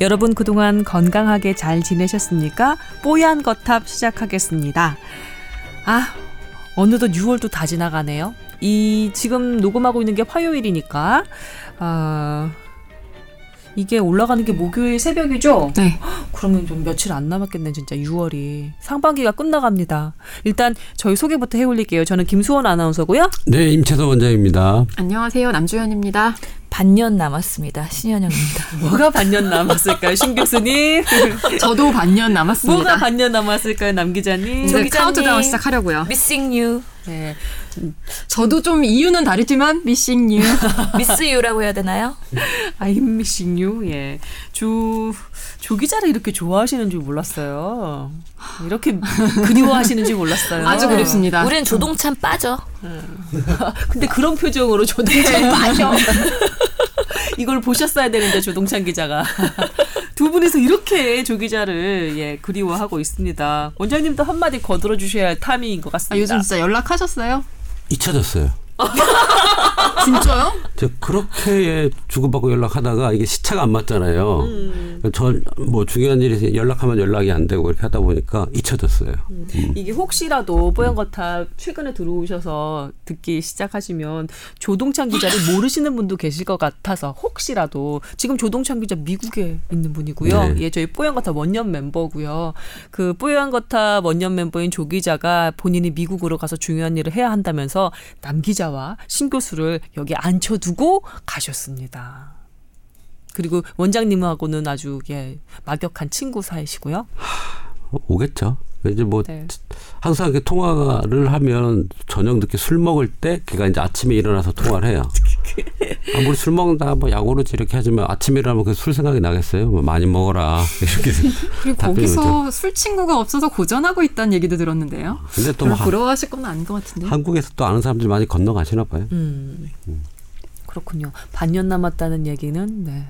여러분 그동안 건강하게 잘 지내셨습니까? 뽀얀 거탑 시작하겠습니다. 아, 어느덧 6월도 다 지나가네요. 이 지금 녹음하고 있는 게 화요일이니까 아 이게 올라가는 게 목요일 새벽이죠? 네. 그러면 좀 며칠 안 남았겠네 진짜 6월이 상반기가 끝나갑니다. 일단 저희 소개부터 해올릴게요. 저는 김수원 아나운서고요. 네, 임채서 원장입니다. 안녕하세요. 남주현입니다. 반년 남았습니다. 신현영입니다. 뭐가 반년 남았을까요, 신 교수님? 저도 반년 남았습니다. 뭐가 반년 남았을까요, 남 기자님? 이제 기자님. 카운트다운 시작하려고요. Missing you, 네. 저도 좀 이유는 다르지만 missing you. miss you라고 해야 되나요? I'm missing you. 예. 조, 조 기자를 이렇게 좋아하시는 줄 몰랐어요. 이렇게 그리워하시는 줄 몰랐어요. 아주 그립습니다. 우리는 조동찬 빠져. 근데 그런 표정으로 조동찬 빠져. 이걸 보셨어야 되는데 조동찬 기자가 두 분이서 이렇게 조 기자를 예 그리워하고 있습니다. 원장님도 한마디 거들어 주셔야 할 타이밍인 것 아, 같습니다. 요즘 진짜 연락하셨어요? 잊혀졌어요. 진짜요? 저 그렇게 주고받고 연락하다가 이게 시차가 안 맞잖아요. 음. 저뭐 중요한 일이 연락하면 연락이 안 되고 이렇게 하다 보니까 잊혀졌어요. 음. 이게 혹시라도 뽀얀거탑 최근에 들어오셔서 듣기 시작하시면 조동찬 기자를 모르시는 분도 계실 것 같아서 혹시라도 지금 조동찬 기자 미국에 있는 분이고요. 네. 예, 저희 뽀얀거탑 원년 멤버고요. 그 뽀얀거탑 원년 멤버인 조 기자가 본인이 미국으로 가서 중요한 일을 해야 한다면서 남 기자와 신 교수를 여기 앉혀두고 가셨습니다. 그리고 원장님하고는 아주 예, 막역한 친구 사이시고요. 오겠죠. 이제 뭐 네. 항상 이렇게 통화를 하면 저녁 늦게 술 먹을 때 걔가 이제 아침에 일어나서 통화를 해요. 아무리 술 먹는다 뭐 약오르지 이렇게 하지만 아침에 일어나면 그 술 생각이 나겠어요. 뭐 많이 먹어라 이렇게. 그리고 거기서 술 친구가 없어서 고전하고 있다는 얘기도 들었는데요. 근데 또 뭐 부러워하실 건 아닌 것 같은데. 한국에서 또 아는 사람들 많이 건너가시나 봐요. 음. 그렇군요. 반년 남았다는 얘기는 네.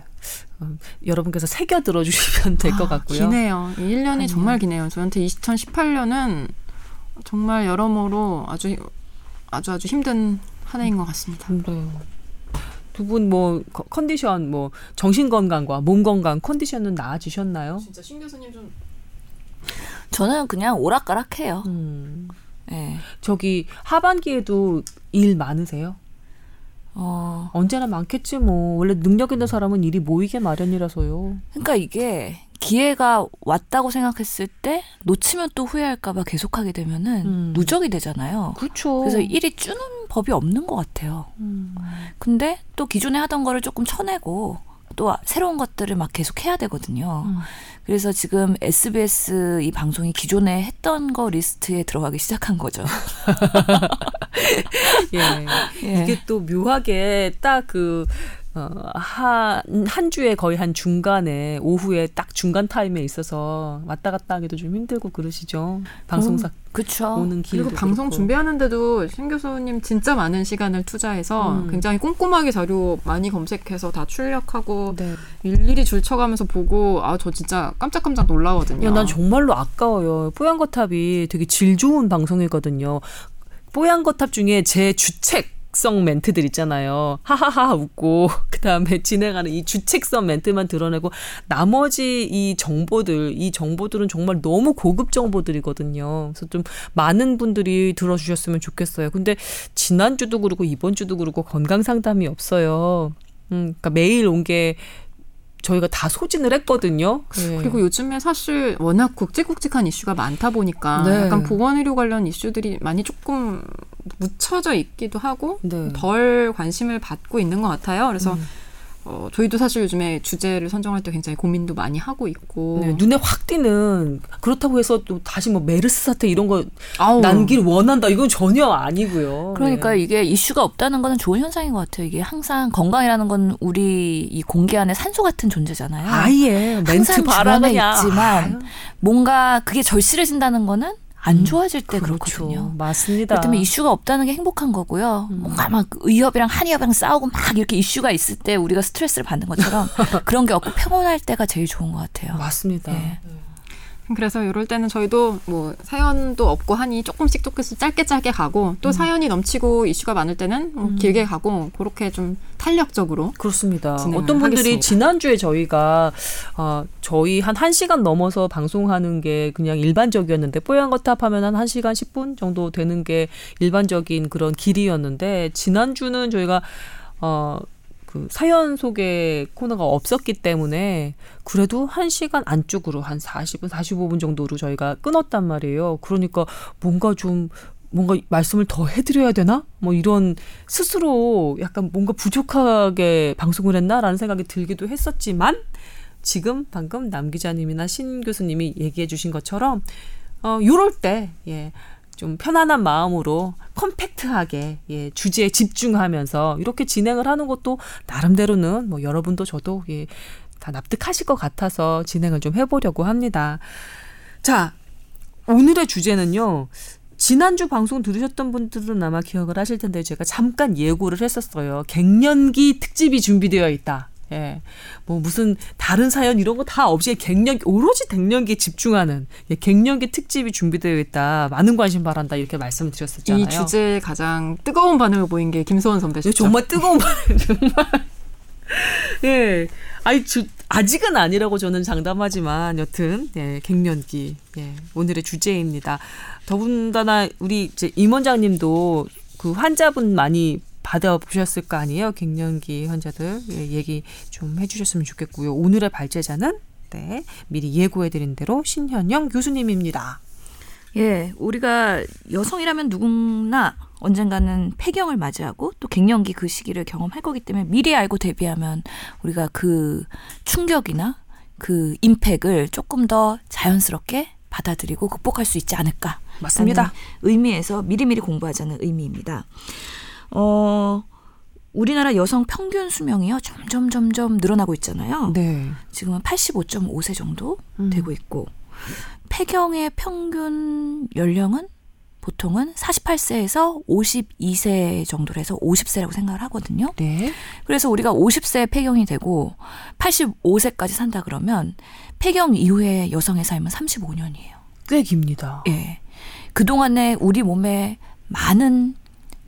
어, 여러분께서 새겨 들어주시면 될것 아, 같고요. 기네요. 이 1년이 정말 기네요. 저한테 2018년은 정말 여러모로 아주 아주 아주 힘든 한 해인 것 같습니다. 네. 두 분 뭐 컨디션 뭐 정신 건강과 몸 건강 컨디션은 나아지셨나요? 진짜 신 교수님 좀 저는 그냥 오락가락해요. 음. 예. 저기 하반기에도 일 많으세요? 어, 언제나 많겠지 뭐. 원래 능력 있는 사람은 일이 모이게 마련이라서요. 그러니까 이게 기회가 왔다고 생각했을 때 놓치면 또 후회할까봐 계속하게 되면은 음. 누적이 되잖아요. 그렇죠. 그래서 일이 주는 법이 없는 것 같아요. 음. 근데 또 기존에 하던 거를 조금 쳐내고 또 새로운 것들을 막 계속 해야 되거든요. 음. 그래서 지금 SBS 이 방송이 기존에 했던 거 리스트에 들어가기 시작한 거죠. 예. 예. 이게 또 묘하게 딱그 어, 한, 한 주에 거의 한 중간에 오후에 딱 중간 타임에 있어서 왔다 갔다 하기도 좀 힘들고 그러시죠. 방송사 그렇죠. 오는 길도 그리고 방송 그렇고. 준비하는데도 신 교수님 진짜 많은 시간을 투자해서 음. 굉장히 꼼꼼하게 자료 많이 검색해서 다 출력하고 네. 일일이 줄쳐가면서 보고 아 저 진짜 깜짝깜짝 놀라거든요. 야, 난 정말로 아까워요. 뽀얀거탑이 되게 질 좋은 방송이거든요. 뽀얀거탑 중에 제 주책 성 멘트들 있잖아요. 하하하 웃고 그다음에 진행하는 이 주책성 멘트만 드러내고 나머지 이 정보들 이 정보들은 정말 너무 고급 정보들이거든요. 그래서 좀 많은 분들이 들어주셨으면 좋겠어요. 근데 지난주도 그렇고 이번 주도 그렇고 건강 상담이 없어요. 음, 그러니까 매일 온 게 저희가 다 소진을 했거든요. 네. 그리고 요즘에 사실 워낙 굵직굵직한 이슈가 많다 보니까 네. 약간 보건의료 관련 이슈들이 많이 조금 묻혀져 있기도 하고 네. 덜 관심을 받고 있는 것 같아요. 그래서 음. 어, 저희도 사실 요즘에 주제를 선정할 때 굉장히 고민도 많이 하고 있고 네, 눈에 확 띄는 그렇다고 해서 또 다시 뭐 메르스 사태 이런 거 아우, 남길 원한다 이건 전혀 아니고요. 그러니까 네. 이게 이슈가 없다는 거는 좋은 현상인 것 같아요. 이게 항상 건강이라는 건 우리 이 공기 안에 산소 같은 존재잖아요. 아예 멘트 항상 봐라 주변에 그냥. 있지만 뭔가 그게 절실해진다는 거는 안 좋아질 때 그렇죠. 그렇거든요. 맞습니다. 때문에 이슈가 없다는 게 행복한 거고요. 음. 뭔가 막 의협이랑 한의협이랑 싸우고 막 이렇게 이슈가 있을 때 우리가 스트레스를 받는 것처럼 그런 게 없고 평온할 때가 제일 좋은 것 같아요. 맞습니다. 예. 그래서 이럴 때는 저희도 뭐 사연도 없고 하니 조금씩 조금씩 짧게 짧게 가고 또 사연이 넘치고 이슈가 많을 때는 뭐 길게 가고 그렇게 좀 탄력적으로 그렇습니다. 어떤 분들이 하겠습니다. 지난주에 저희가 어, 저희 한 1시간 넘어서 방송하는 게 그냥 일반적이었는데 뽀얀 거탑 하면 한 1시간 10분 정도 되는 게 일반적인 그런 길이었는데 지난주는 저희가 어, 그 사연 소개 코너가 없었기 때문에 그래도 1시간 안쪽으로 한 40분, 45분 정도로 저희가 끊었단 말이에요. 그러니까 뭔가 좀 뭔가 말씀을 더 해드려야 되나? 뭐 이런 스스로 약간 뭔가 부족하게 방송을 했나라는 생각이 들기도 했었지만 지금 방금 남 기자님이나 신 교수님이 얘기해 주신 것처럼 어 요럴 때 예. 좀 편안한 마음으로 컴팩트하게 예, 주제에 집중하면서 이렇게 진행을 하는 것도 나름대로는 뭐 여러분도 저도 예, 다 납득하실 것 같아서 진행을 좀 해보려고 합니다. 자, 오늘의 주제는요. 지난주 방송 들으셨던 분들은 아마 기억을 하실 텐데 제가 잠깐 예고를 했었어요. 갱년기 특집이 준비되어 있다. 예. 뭐 무슨 다른 사연 이런 거 다 없이 갱년기 오로지 갱년기에 집중하는 예, 갱년기 특집이 준비되어 있다. 많은 관심 바란다 이렇게 말씀을 드렸었잖아요. 이 주제에 가장 뜨거운 반응을 보인 게 김소원 예, 선배시죠. 정말 뜨거운 말 정말 예. 아니 주, 아직은 아니라고 저는 장담하지만 여튼 예, 갱년기 예, 오늘의 주제입니다. 더군다나 우리 이제 임 원장님도 그 환자분 많이 받아보셨을 거 아니에요? 갱년기 환자들 예, 얘기 좀 해주셨으면 좋겠고요. 오늘의 발제자는 네, 미리 예고해드린 대로 신현영 교수님입니다. 예, 우리가 여성이라면 누구나 언젠가는 폐경을 맞이하고 또 갱년기 그 시기를 경험할 거기 때문에 미리 알고 대비하면 우리가 그 충격이나 그 임팩을 조금 더 자연스럽게 받아들이고 극복할 수 있지 않을까. 맞습니다. 의미에서 미리미리 공부하자는 의미입니다. 어, 우리나라 여성 평균 수명이요. 점점 점점 늘어나고 있잖아요. 네. 지금은 85.5세 정도 음. 되고 있고 폐경의 평균 연령은 보통은 48세에서 52세 정도로 해서 50세라고 생각을 하거든요. 네. 그래서 우리가 50세에 폐경이 되고 85세까지 산다 그러면 폐경 이후에 여성의 삶은 35년이에요. 꽤 깁니다. 예. 그동안에 우리 몸에 많은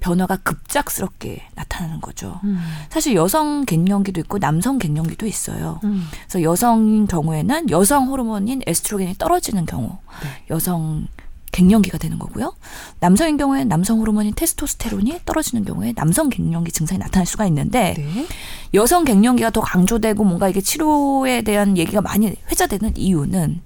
변화가 급작스럽게 나타나는 거죠. 음. 사실 여성 갱년기도 있고 남성 갱년기도 있어요. 음. 그래서 여성인 경우에는 여성 호르몬인 에스트로겐이 떨어지는 경우 네. 여성 갱년기가 되는 거고요. 남성인 경우에는 남성 호르몬인 테스토스테론이 떨어지는 경우에 남성 갱년기 증상이 나타날 수가 있는데 네. 여성 갱년기가 더 강조되고 뭔가 이게 치료에 대한 얘기가 많이 회자되는 이유는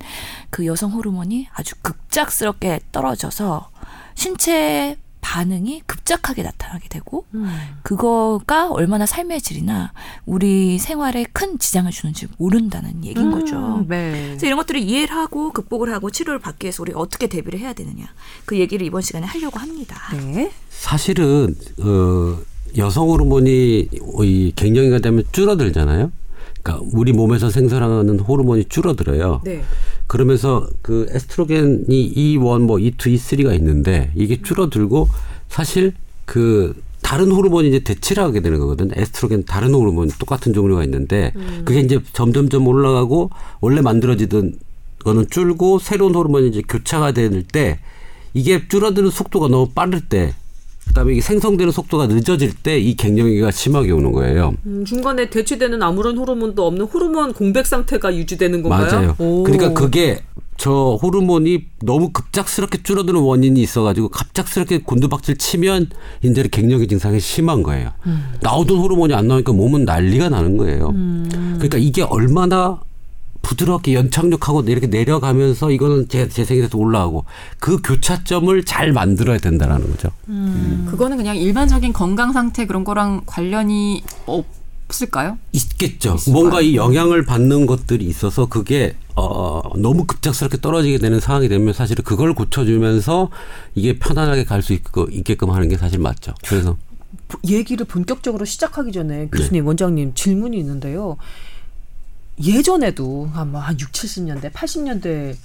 그 여성 호르몬이 아주 급작스럽게 떨어져서 신체 반응이 급작하게 나타나게 되고 음. 그거가 얼마나 삶의 질이나 우리 생활에 큰 지장을 주는지 모른다는 얘기인 거죠. 음, 네. 그래서 이런 것들을 이해를 하고 극복을 하고 치료를 받기 위해서 우리가 어떻게 대비를 해야 되느냐 그 얘기를 이번 시간에 하려고 합니다. 네. 사실은 어, 여성 호르몬이 이 갱년기가 되면 줄어들잖아요. 그러니까 우리 몸에서 생산하는 호르몬이 줄어들어요. 네. 그러면서 그 에스트로겐이 E1, 뭐 E2, E3가 있는데 이게 줄어들고 사실 그 다른 호르몬이 이제 대치를 하게 되는 거거든. 에스트로겐 다른 호르몬 똑같은 종류가 있는데 그게 이제 점점점 올라가고 원래 만들어지던 거는 줄고 새로운 호르몬이 이제 교차가 될때 이게 줄어드는 속도가 너무 빠를 때 그다음에 이게 생성되는 속도가 늦어질 때 이 갱년기가 심하게 오는 거예요. 음, 중간에 대치되는 아무런 호르몬도 없는 호르몬 공백 상태가 유지되는 건가요? 맞아요. 오. 그러니까 그게 저 호르몬이 너무 급작스럽게 줄어드는 원인이 있어가지고 갑작스럽게 곤두박질 치면 이제 갱년기 증상이 심한 거예요. 나오던 호르몬이 안 나오니까 몸은 난리가 나는 거예요. 그러니까 이게 얼마나 부드럽게 연착륙하고 이렇게 내려가면서 이거는 재, 재생이 돼서 올라가고 그 교차점을 잘 만들어야 된다라는 거죠. 그거는 그냥 일반적인 건강 상태 그런 거랑 관련이 없을까요? 있겠죠. 있을 뭔가. 이 영향을 받는 것들이 있어서 그게 어 너무 급작스럽게 떨어지게 되는 상황이 되면 사실은 그걸 고쳐주면서 이게 편안하게 갈 수 있게끔 하는 게 사실 맞죠. 그래서 얘기를 본격적으로 시작하기 전에 교수님, 원장님 질문이 있는데요. 예전에도 아마 한 6, 70년대, 80년대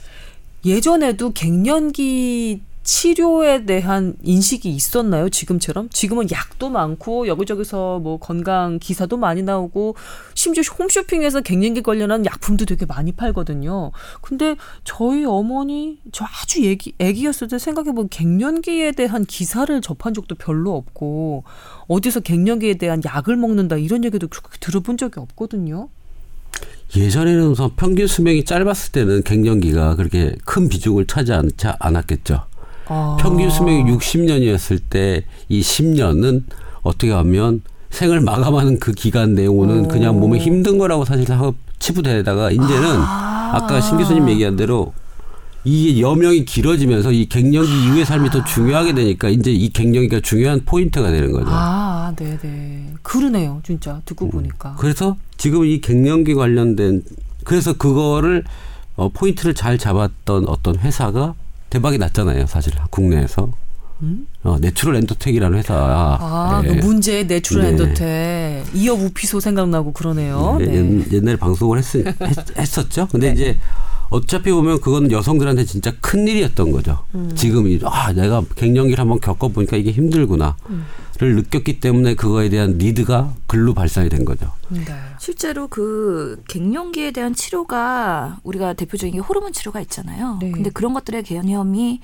예전에도 갱년기 치료에 대한 인식이 있었나요? 지금처럼? 지금은 약도 많고 여기저기서 뭐 건강 기사도 많이 나오고 심지어 홈쇼핑에서 갱년기 관련한 약품도 되게 많이 팔거든요. 근데 저희 어머니 저 아주 애기 애기였을 때 생각해 보면 갱년기에 대한 기사를 접한 적도 별로 없고 어디서 갱년기에 대한 약을 먹는다 이런 얘기도 그렇게 들어본 적이 없거든요. 예전에는 우선 평균 수명이 짧았을 때는 갱년기가 그렇게 큰 비중을 차지하지 않았겠죠. 아. 평균 수명이 60년이었을 때 이 10년은 어떻게 하면 생을 마감하는 그 기간 내용은 오. 그냥 몸에 힘든 거라고 사실 하고 치부되다가 이제는 아. 까 신 교수님 얘기한 대로 이게 여명이 길어지면서 이 갱년기 이후의 삶이 더 중요하게 되니까 이제 이 갱년기가 중요한 포인트가 되는 거죠. 아, 네 네. 그러네요, 진짜 듣고 보니까. 그래서 지금 이 갱년기 관련된 그래서 그거를 어, 포인트를 잘 잡았던 어떤 회사가 대박이 났잖아요, 사실 국내에서. 어, 내추럴 엔도텍이라는 회사. 아, 예. 그 문제의 내추럴 네. 엔도텍 이엽우피소 생각나고 그러네요. 예, 네. 옛- 옛날에 방송을 했, 었죠 근데 이제 어차피 보면 그건 여성들한테 진짜 큰 일이었던 거죠. 음. 지금 이 아, 내가 갱년기를 한번 겪어보니까 이게 힘들구나를 음. 느꼈기 때문에 그거에 대한 니드가 글로 발산이 된 거죠. 네. 실제로 그 갱년기에 대한 치료가 우리가 대표적인 게 호르몬 치료가 있잖아요. 네. 근데 그런 것들의 개념이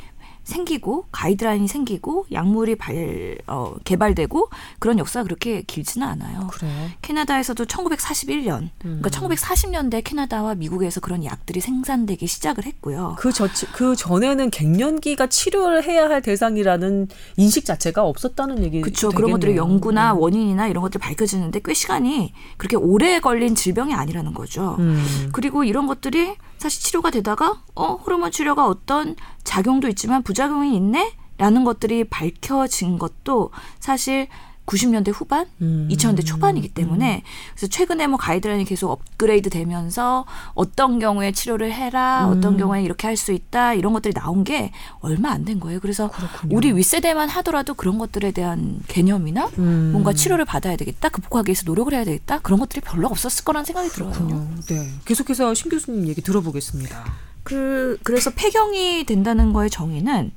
생기고 가이드라인이 생기고 약물이 발 어, 개발되고 그런 역사가 그렇게 길지는 않아요. 그래. 캐나다에서도 1941년, 그러니까 1940년대 캐나다와 미국에서 그런 약들이 생산되기 시작을 했고요. 그, 저, 그 전에는 갱년기가 치료를 해야 할 대상이라는 인식 자체가 없었다는 얘기 그렇죠. 그런 것들의 연구나 원인이나 이런 것들이 밝혀지는데 꽤 시간이 그렇게 오래 걸린 질병이 아니라는 거죠. 음. 그리고 이런 것들이 사실 치료가 되다가 어 호르몬 치료가 어떤 작용도 있지만 부작용이 있네 라는 것들이 밝혀진 것도 사실 90년대 후반, 음. 2000년대 초반이기 때문에 그래서 최근에 뭐 가이드라인이 계속 업그레이드 되면서 어떤 경우에 치료를 해라, 음. 어떤 경우에 이렇게 할 수 있다 이런 것들이 나온 게 얼마 안 된 거예요. 그래서 그렇군요. 우리 윗세대만 하더라도 그런 것들에 대한 개념이나 음. 뭔가 치료를 받아야 되겠다, 극복하기 위해서 노력을 해야 되겠다 그런 것들이 별로 없었을 거라는 생각이 들어요. 그렇군요. 네. 계속해서 신 교수님 얘기 들어보겠습니다. 그 그래서 폐경이 된다는 거의 정의는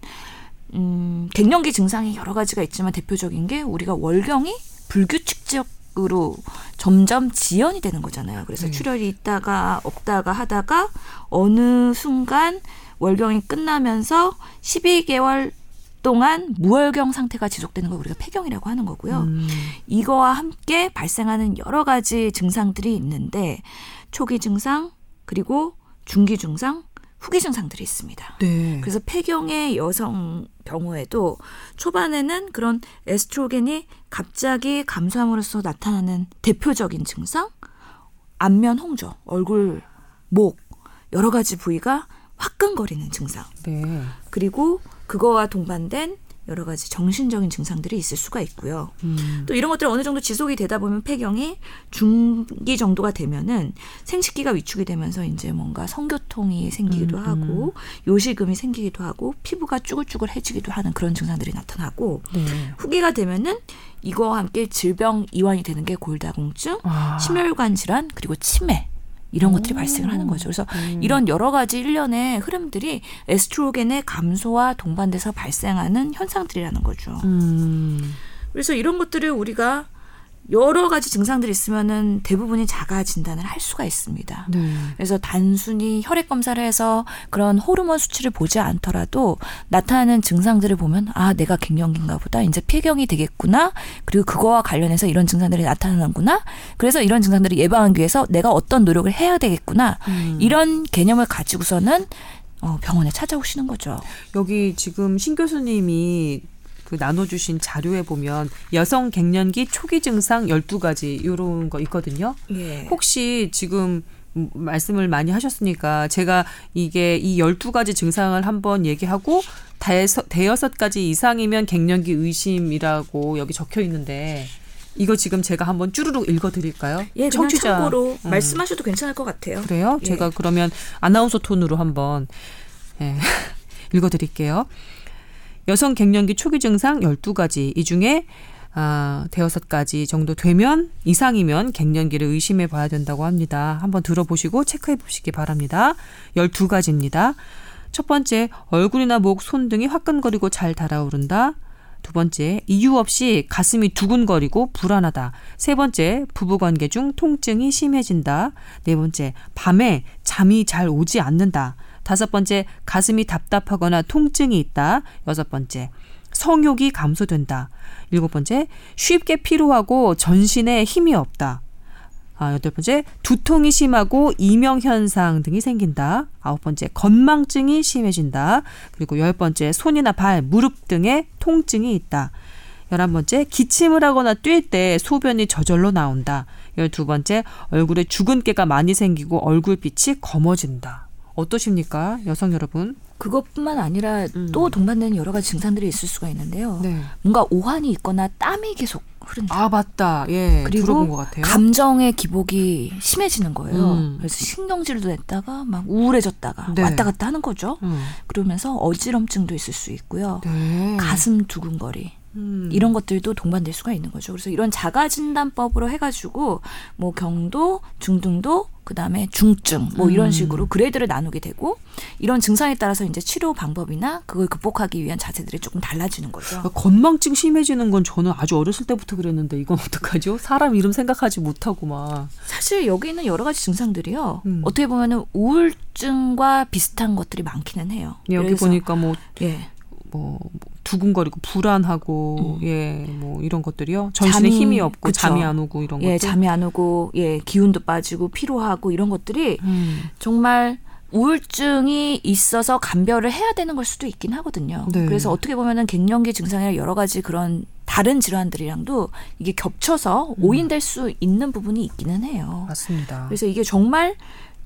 음, 갱년기 증상이 여러 가지가 있지만 대표적인 게 우리가 월경이 불규칙적 으로 점점 지연이 되는 거잖아요. 그래서 네. 출혈이 있다가 없다가 하다가 어느 순간 월경이 끝나면서 12개월 동안 무월경 상태가 지속되는 걸 우리가 폐경이라고 하는 거고요. 음. 이거와 함께 발생하는 여러 가지 증상들이 있는데 초기 증상 그리고 중기 증상, 후기 증상들이 있습니다. 네. 그래서 폐경의 여성 경우에도 초반에는 그런 에스트로겐이 갑자기 감소함으로써 나타나는 대표적인 증상, 안면 홍조, 얼굴, 목 여러 가지 부위가 화끈거리는 증상. 네. 그리고 그거와 동반된 여러 가지 정신적인 증상들이 있을 수가 있고요. 음. 또 이런 것들이 어느 정도 지속이 되다 보면 폐경이 중기 정도가 되면은 생식기가 위축이 되면서 이제 뭔가 성교통이 생기기도 음, 하고 요실금이 생기기도 하고 피부가 쭈글쭈글해지기도 하는 그런 증상들이 나타나고 네. 후기가 되면은 이거와 함께 질병 이완이 되는 게 골다공증, 아. 심혈관 질환 그리고 치매 이런 것들이 발생을 하는 거죠. 그래서 이런 여러 가지 일련의 흐름들이 에스트로겐의 감소와 동반돼서 발생하는 현상들이라는 거죠. 음. 그래서 이런 것들을 우리가 여러 가지 증상들이 있으면은 대부분이 자가 진단을 할 수가 있습니다. 네. 그래서 단순히 혈액 검사를 해서 그런 호르몬 수치를 보지 않더라도 나타나는 증상들을 보면 아 내가 갱년기인가 보다 이제 폐경이 되겠구나 그리고 그거와 관련해서 이런 증상들이 나타나는구나 그래서 이런 증상들을 예방하기 위해서 내가 어떤 노력을 해야 되겠구나 이런 개념을 가지고서는 어, 병원에 찾아오시는 거죠. 여기 지금 신 교수님이 그 나눠주신 자료에 보면 여성 갱년기 초기 증상 12가지 이런 거 있거든요. 예. 혹시 지금 음, 말씀을 많이 하셨으니까 제가 이게 이 12가지 증상을 한번 얘기하고 대여섯, 대여섯 가지 이상이면 갱년기 의심이라고 여기 적혀 있는데 이거 지금 제가 한번 쭈루룩 읽어 드릴까요? 예, 그냥 참고로 음. 말씀하셔도 괜찮을 것 같아요. 그래요? 예. 제가 그러면 아나운서 톤으로 한번 예, 읽어 드릴게요. 여성 갱년기 초기 증상 12가지. 이 중에 아, 대여섯 가지 정도 되면 이상이면 갱년기를 의심해 봐야 된다고 합니다. 한번 들어보시고 체크해 보시기 바랍니다. 12가지입니다. 첫 번째, 얼굴이나 목, 손 등이 화끈거리고 잘 달아오른다. 두 번째, 이유 없이 가슴이 두근거리고 불안하다. 세 번째, 부부관계 중 통증이 심해진다. 네 번째, 밤에 잠이 잘 오지 않는다. 다섯 번째, 가슴이 답답하거나 통증이 있다. 여섯 번째, 성욕이 감소된다. 일곱 번째, 쉽게 피로하고 전신에 힘이 없다. 아, 여덟 번째, 두통이 심하고 이명 현상 등이 생긴다. 아홉 번째, 건망증이 심해진다. 그리고 열 번째, 손이나 발, 무릎 등에 통증이 있다. 열한 번째, 기침을 하거나 뛸 때 소변이 저절로 나온다. 열두 번째, 얼굴에 주근깨가 많이 생기고 얼굴빛이 검어진다. 어떠십니까, 여성 여러분? 그것뿐만 아니라 음. 또 동반되는 여러 가지 증상들이 있을 수가 있는데요. 네. 뭔가 오한이 있거나 땀이 계속 흐른다. 아 맞다. 예. 그리고. 감정의 기복이 심해지는 거예요. 음. 그래서 신경질도 냈다가 막 우울해졌다가 네. 왔다 갔다 하는 거죠. 음. 그러면서 어지럼증도 있을 수 있고요. 네. 가슴 두근거리 음. 이런 것들도 동반될 수가 있는 거죠. 그래서 이런 자가 진단법으로 해가지고 뭐 경도, 중등도, 그 다음에 중증 뭐 이런 음. 식으로 그레이드를 나누게 되고 이런 증상에 따라서 이제 치료 방법이나 그걸 극복하기 위한 자세들이 조금 달라지는 거죠. 그러니까 건망증 심해지는 건 저는 아주 어렸을 때부터 그랬는데 이건 어떡하죠? 사람 이름 생각하지 못하고 막. 사실 여기 있는 여러 가지 증상들이요. 음. 어떻게 보면은 우울증과 비슷한 것들이 많기는 해요. 여기 그래서- 보니까 뭐, 예. 뭐, 뭐 두근거리고 불안하고 음. 예, 뭐 이런 것들이요. 전신에 잠이- 힘이 없고 그쵸. 잠이 안 오고 이런 예, 것들. 잠이 안 오고 예, 기운도 빠지고 피로하고 이런 것들이 음. 정말 우울증이 있어서 감별을 해야 되는 걸 수도 있긴 하거든요. 네. 그래서 어떻게 보면은 갱년기 증상이나 여러 가지 그런 다른 질환들이랑도 이게 겹쳐서 음. 오인될 수 있는 부분이 있기는 해요. 맞습니다. 그래서 이게 정말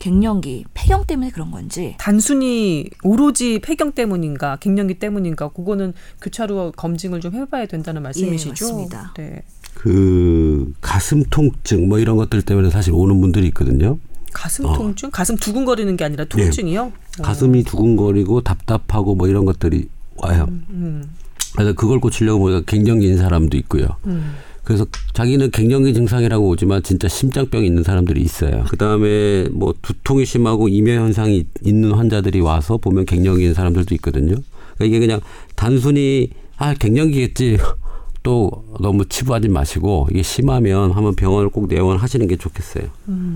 갱년기 폐경 때문에 그런 건지 단순히 오로지 폐경 때문인가, 갱년기 때문인가, 그거는 교차로 검증을 좀 해봐야 된다는 말씀이시죠? 예, 맞습니다. 네. 그 가슴 통증 뭐 이런 것들 때문에 사실 오는 분들이 있거든요. 가슴 어. 통증? 가슴 두근거리는 게 아니라 통증이요? 가슴이 두근거리고 답답하고 뭐 이런 것들이 와요. 음, 그래서 그걸 고치려고 보니까 갱년기인 사람도 있고요. 음. 그래서 자기는 갱년기 증상이라고 오지만 진짜 심장병이 있는 사람들이 있어요. 그 다음에 뭐 두통이 심하고 이명 현상이 있는 환자들이 와서 보면 갱년기인 사람들도 있거든요. 그러니까 이게 그냥 단순히 아 갱년기겠지 또 너무 치부하지 마시고 이게 심하면 한번 병원을 꼭 내원하시는 게 좋겠어요.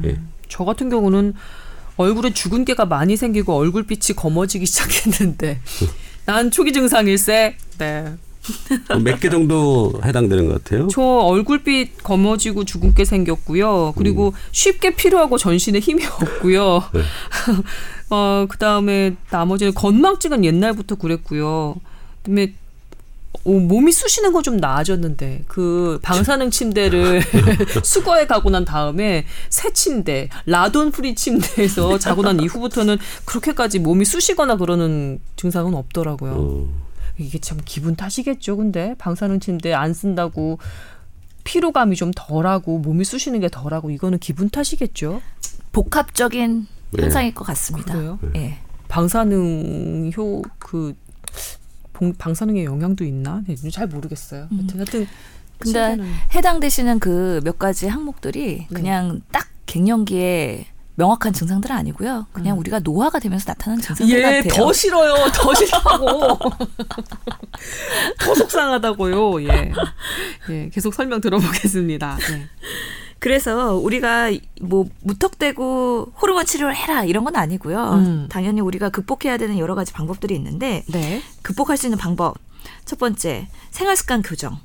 예. 저 같은 경우는 얼굴에 주근깨가 많이 생기고 얼굴빛이 검어지기 시작했는데 난 초기 증상일세. 네. 몇 개 정도 해당되는 것 같아요. 저 얼굴빛 검어지고 주근깨 생겼고요. 그리고 쉽게 피로하고 전신에 힘이 없고요. 네. 어, 그 다음에 나머지는 건망증은 옛날부터 그랬고요. 그다음에 어, 몸이 쑤시는 건 좀 나아졌는데 그 방사능 침대를 수거해 가고 난 다음에 새 침대 라돈 free 침대에서 자고 난 이후부터는 그렇게까지 몸이 쑤시거나 그러는 증상은 없더라고요. 어, 이게 참 기분 탓이겠죠. 근데 방사능 침대 안 쓴다고 피로감이 좀 덜하고 몸이 쑤시는 게 덜하고 이거는 기분 탓이겠죠. 복합적인 네. 현상일 것 같습니다. 그래요? 예. 방사능 효그 방사능의 영향도 있나? 네, 잘 모르겠어요. 하여튼, 하여튼 근데 해당되시는 그 몇 가지 항목들이 네. 그냥 딱 갱년기에 명확한 증상들은 아니고요. 그냥 우리가 노화가 되면서 나타나는 증상들 음. 예, 같아요. 더 싫어요. 더 싫다고. 더 속상하다고요. 예. 예, 계속 설명 들어보겠습니다. 네. 그래서 우리가 뭐 무턱대고 호르몬 치료를 해라 이런 건 아니고요. 음. 당연히 우리가 극복해야 되는 여러 가지 방법들이 있는데 네. 극복할 수 있는 방법 첫 번째 생활 습관 교정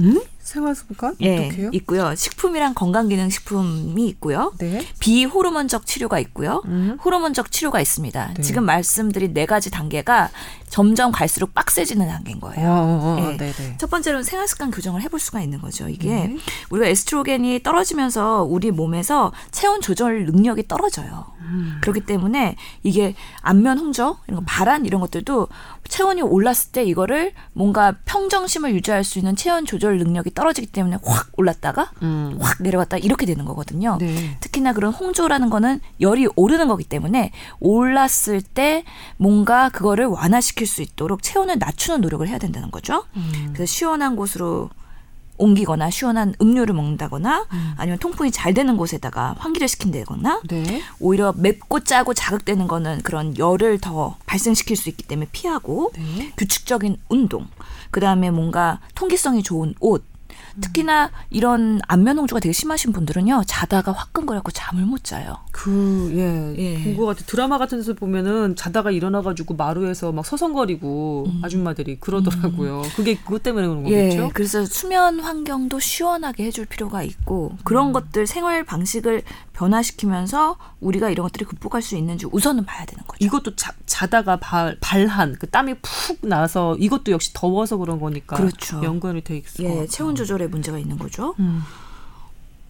음? 생활 습관? 예 어떻게요? 있고요. 식품이랑 건강기능식품이 있고요. 네. 비호르몬적 치료가 있고요. 음. 호르몬적 치료가 있습니다. 네. 지금 말씀드린 네 가지 단계가 점점 갈수록 빡세지는 단계인 어, 거예요. 어, 어, 예. 네, 네. 첫 번째로는 생활 습관 교정을 해볼 수가 있는 거죠. 이게 네. 우리가 에스트로겐이 떨어지면서 우리 몸에서 체온 조절 능력이 떨어져요. 음. 그렇기 때문에 이게 안면 홍조 이런 거 발한 이런 것들도 체온이 올랐을 때 이거를 뭔가 평정심을 유지할 수 있는 체온 조절 능력이 떨어지기 때문에 확 올랐다가 음. 확 내려갔다 이렇게 되는 거거든요. 네. 특히나 그런 홍조라는 거는 열이 오르는 거기 때문에 올랐을 때 뭔가 그거를 완화시킬 수 있도록 체온을 낮추는 노력을 해야 된다는 거죠. 음. 그래서 시원한 곳으로 옮기거나 시원한 음료를 먹는다거나 아니면 통풍이 잘 되는 곳에다가 환기를 시킨다거나 네. 오히려 맵고 짜고 자극되는 거는 그런 열을 더 발생시킬 수 있기 때문에 피하고 네. 규칙적인 운동 그다음에 뭔가 통기성이 좋은 옷 특히나 이런 안면 홍조가 되게 심하신 분들은요 자다가 화끈거려고 잠을 못 자요. 그, 예. 예. 본것 같아. 드라마 같은 데서 보면은 자다가 일어나가지고 마루에서 막 서성거리고 아줌마들이 그러더라고요. 그게 그것 때문에 그런 거겠죠? 예, 그래서 수면 환경도 시원하게 해줄 필요가 있고 그런 것들 생활 방식을 변화시키면서 우리가 이런 것들을 극복할 수 있는지 우선은 봐야 되는 거죠. 이것도 자, 자다가 발, 발한, 그 땀이 푹 나서 이것도 역시 더워서 그런 거니까. 그렇죠. 연관이 돼 있을 것 예, 같아요. 체온 조절 에 문제가 있는 거죠. 음.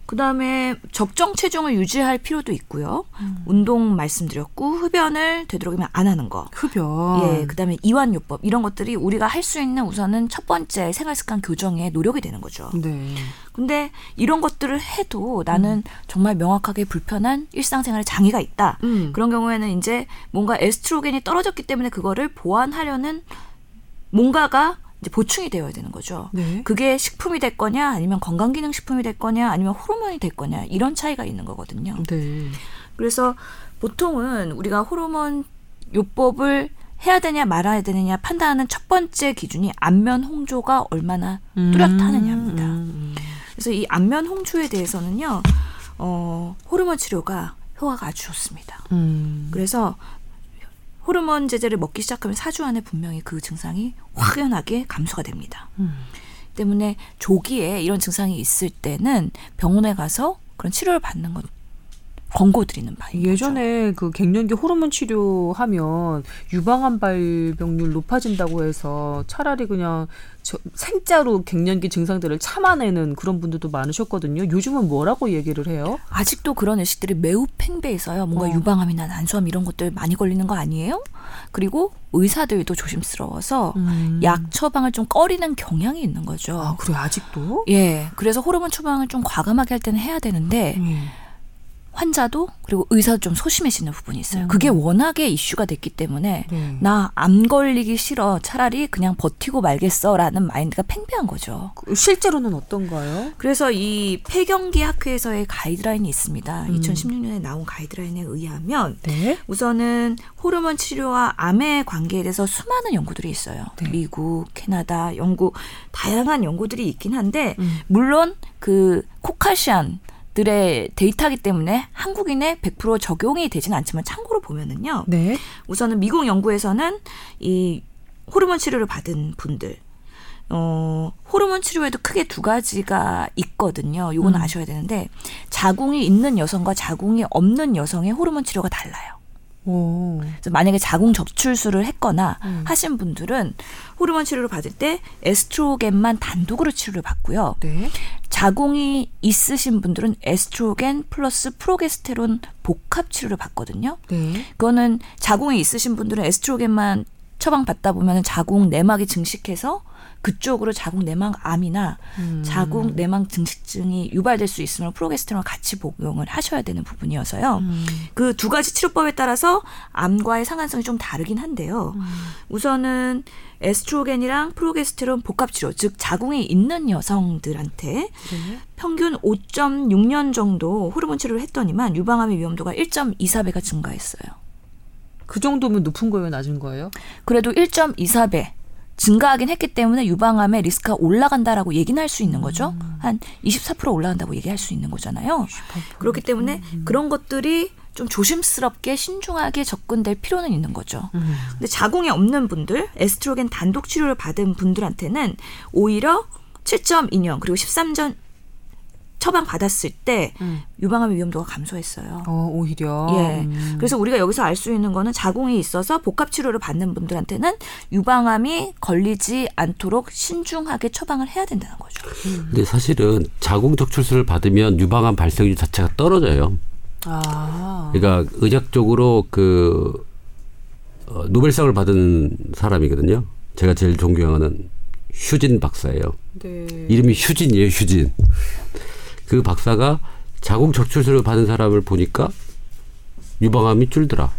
그다음에 적정 체중을 유지할 필요도 있고요. 운동 말씀드렸고 흡연을 되도록이면 안 하는 거. 흡연. 예, 그다음에 이완 요법 이런 것들이 우리가 할 수 있는 우선은 첫 번째 생활 습관 교정에 노력이 되는 거죠. 네. 근데 이런 것들을 해도 나는 정말 명확하게 불편한 일상생활에 장애가 있다. 음. 그런 경우에는 이제 뭔가 에스트로겐이 떨어졌기 때문에 그거를 보완하려는 뭔가가 이제 보충이 되어야 되는 거죠. 네. 그게 식품이 될 거냐, 아니면 건강기능식품이 될 거냐, 아니면 호르몬이 될 거냐 이런 차이가 있는 거거든요. 네. 그래서 보통은 우리가 호르몬 요법을 해야 되냐 말아야 되느냐 판단하는 첫 번째 기준이 안면 홍조가 얼마나 뚜렷하느냐입니다. 음, 음. 그래서 이 안면 홍조에 대해서는요, 어, 호르몬 치료가 효과가 아주 좋습니다. 음. 그래서 호르몬 제제를 먹기 시작하면 4주 안에 분명히 그 증상이 확연하게 감소가 됩니다. 음. 때문에 조기에 이런 증상이 있을 때는 병원에 가서 그런 치료를 받는 건 권고 드리는 바입니다. 예전에 그 갱년기 호르몬 치료하면 유방암 발병률 높아진다고 해서 차라리 그냥 저 생짜로 갱년기 증상들을 참아내는 그런 분들도 많으셨거든요. 요즘은 뭐라고 얘기를 해요? 아직도 그런 의식들이 매우 팽배해서요. 뭔가 어. 유방암이나 난소암 이런 것들 많이 걸리는 거 아니에요? 그리고 의사들도 조심스러워서 음. 약 처방을 좀 꺼리는 경향이 있는 거죠. 아 그래 아직도? 예, 그래서 호르몬 처방을 좀 과감하게 할 때는 해야 되는데 음. 환자도 그리고 의사도 좀 소심해지는 부분이 있어요. 음. 그게 워낙에 이슈가 됐기 때문에 네. 나안 걸리기 싫어. 차라리 그냥 버티고 말겠어라는 마인드가 팽배한 거죠. 그 실제로는 어떤가요? 그래서 이 폐경기 학회에서의 가이드라인이 있습니다. 음. 2016년에 나온 가이드라인에 의하면 네. 우선은 호르몬 치료와 암의 관계에 대해서 수많은 연구들이 있어요. 네. 미국, 캐나다, 영국 다양한 연구들이 있긴 한데 음. 물론 그 코카시안 들의 데이터이기 때문에 한국인에 100% 적용이 되지는 않지만 참고로 보면은요. 네. 우선은 미국 연구에서는 이 호르몬 치료를 받은 분들 어, 호르몬 치료에도 크게 두 가지가 있거든요. 요건 음. 아셔야 되는데 자궁이 있는 여성과 자궁이 없는 여성의 호르몬 치료가 달라요. 오. 그래서 만약에 자궁 적출술을 했거나 음. 하신 분들은 호르몬 치료를 받을 때 에스트로겐만 단독으로 치료를 받고요. 네. 자궁이 있으신 분들은 에스트로겐 플러스 프로게스테론 복합 치료를 받거든요. 네. 그거는 자궁이 있으신 분들은 에스트로겐만 처방 받다 보면 자궁 내막이 증식해서 그쪽으로 자궁 내막 암이나 음. 자궁 내막 증식증이 유발될 수 있으면 프로게스테론을 같이 복용을 하셔야 되는 부분이어서요. 음. 그두 가지 치료법에 따라서 암과의 상한성이 좀 다르긴 한데요. 음. 우선은 에스트로겐이랑 프로게스테론 복합 치료, 즉 자궁이 있는 여성들한테 네. 평균 5.6년 정도 호르몬 치료를 했더니만 유방암의 위험도가 1.24배가 증가했어요. 그 정도면 높은 거예요, 낮은 거예요? 그래도 1.24배 증가하긴 했기 때문에 유방암의 리스크가 올라간다라고 얘기는 할 수 있는 거죠. 한24% 올라간다고 얘기할 수 있는 거잖아요. 그렇기 때문에 그런 것들이 좀 조심스럽게 신중하게 접근될 필요는 있는 거죠. 음. 근데 자궁이 없는 분들, 에스트로겐 단독 치료를 받은 분들한테는 오히려 7.2년 그리고 13전 처방 받았을 때 음. 유방암의 위험도가 감소했어요. 어, 오히려. 예. 음. 그래서 우리가 여기서 알 수 있는 거는 자궁이 있어서 복합 치료를 받는 분들한테는 유방암이 걸리지 않도록 신중하게 처방을 해야 된다는 거죠. 근데 사실은 자궁 적출술을 받으면 유방암 발생률 자체가 떨어져요. 아. 그러니까 의학적으로 그 어, 노벨상을 받은 사람이거든요. 제가 제일 존경하는 휴진 박사예요. 네. 이름이 휴진이에요, 휴진. 그 박사가 자궁 적출술을 받은 사람을 보니까 유방암이 줄더라.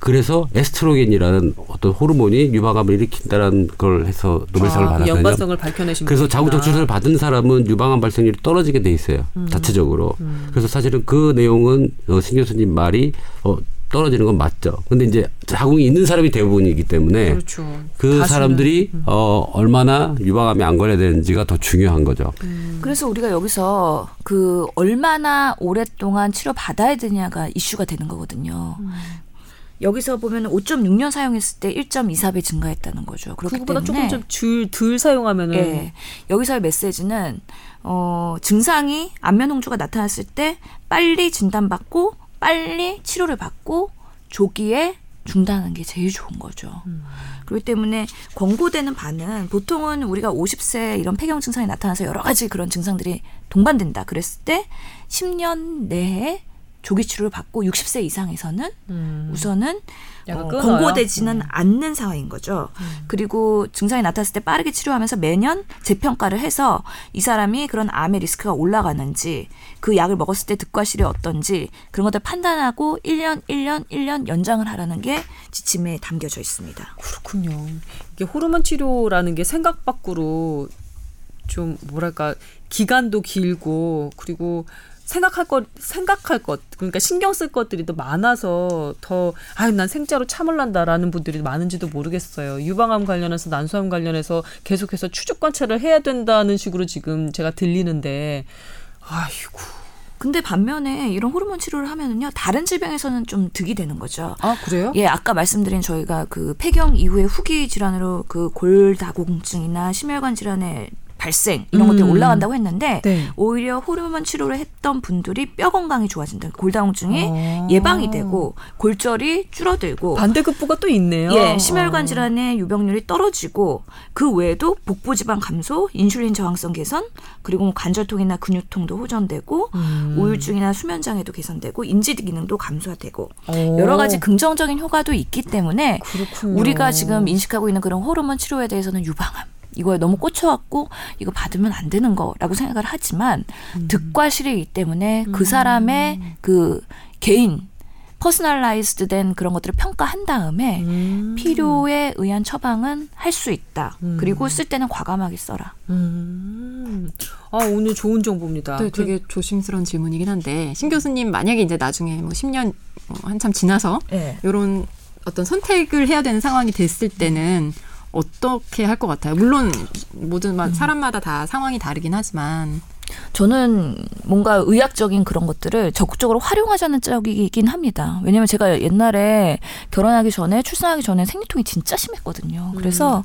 그래서 에스트로겐이라는 어떤 호르몬이 유방암을 일으킨다는 걸 해서 노벨상을 아, 받았거든요. 연관성을 밝혀내신 그래서. 자궁적 주사를 받은 사람은 유방암 발생률이 떨어지게 돼 있어요. 음. 자체적으로. 그래서 사실은 그 내용은 어, 신 교수님 말이 어, 떨어지는 건 맞죠. 근데 이제 자궁이 있는 사람이 대부분이기 때문에 그렇죠. 그. 사람들이 어, 얼마나 유방암에 안 걸려야 되는지가 더 중요한 거죠. 그래서 우리가 여기서 그 얼마나 오랫동안 치료 받아야 되냐가 이슈가 되는 거거든요. 여기서 보면 5.6년 사용했을 때 1.24배 증가했다는 거죠. 그렇기 그거보다 때문에 조금 좀덜 사용하면은 예. 여기서의 메시지는 어, 증상이 안면 홍조가 나타났을 때 빨리 진단받고 빨리 치료를 받고 조기에 중단하는 게 제일 좋은 거죠. 그렇기 때문에 권고되는 반은 보통은 우리가 50세 이런 폐경 증상이 나타나서 여러 가지 그런 증상들이 동반된다. 그랬을 때 10년 내에 조기 치료를 받고 60세 이상에서는 음. 우선은 어. 권고되지는 음. 않는 상황인 거죠. 그리고 증상이 나타났을 때 빠르게 치료하면서 매년 재평가를 해서 이 사람이 그런 암의 리스크가 올라가는지 그 약을 먹었을 때 득과실이 어떤지 그런 것들 판단하고 1년, 1년, 1년 연장을 하라는 게 지침에 담겨져 있습니다. 그렇군요. 이게 호르몬 치료라는 게 생각 밖으로 좀 뭐랄까 기간도 길고 그리고 생각할 것 생각할 것 그러니까 신경 쓸 것들이 더 많아서 더 아유 난 생자로 참을란다라는 분들이 많은지도 모르겠어요. 유방암 관련해서 난소암 관련해서 계속해서 추적 관찰을 해야 된다는 식으로 지금 제가 들리는데 아이고 근데 반면에 이런 호르몬 치료를 하면은요 다른 질병에서는 좀 득이 되는 거죠. 아 그래요? 예, 아까 말씀드린 저희가 그 폐경 이후에 후기 질환으로 그 골다공증이나 심혈관 질환의 발생 이런 것들이 음. 올라간다고 했는데 네. 오히려 호르몬 치료를 했던 분들이 뼈 건강이 좋아진다. 골다공증이 어. 예방이 되고 골절이 줄어들고 반대급부가 또 있네요. 예, 심혈관 어. 질환의 유병률이 떨어지고 그 외에도 복부 지방 감소, 인슐린 저항성 개선, 그리고 뭐 관절통이나 근육통도 호전되고 음. 우울증이나 수면 장애도 개선되고 인지 기능도 감소되고 어. 여러 가지 긍정적인 효과도 있기 때문에 그렇군요. 우리가 지금 인식하고 있는 그런 호르몬 치료에 대해서는 유방암 이거에 너무 꽂혀갖고 이거 받으면 안 되는 거라고 생각을 하지만 음. 득과 실이기 때문에 그 사람의 그 개인 personalized 된 그런 것들을 평가한 다음에 음. 필요에 의한 처방은 할 수 있다. 그리고 쓸 때는 과감하게 써라. 음. 아 오늘 좋은 정보입니다. 네, 되게 조심스러운 질문이긴 한데 신 교수님 만약에 이제 나중에 뭐 10년 어, 한참 지나서 네. 이런 어떤 선택을 해야 되는 상황이 됐을 때는 어떻게 할 것 같아요? 물론 모든 마- 사람마다 다 상황이 다르긴 하지만 저는 뭔가 의학적인 그런 것들을 적극적으로 활용하자는 쪽이긴 합니다. 왜냐면 제가 옛날에 결혼하기 전에 출산하기 전에 생리통이 진짜 심했거든요. 그래서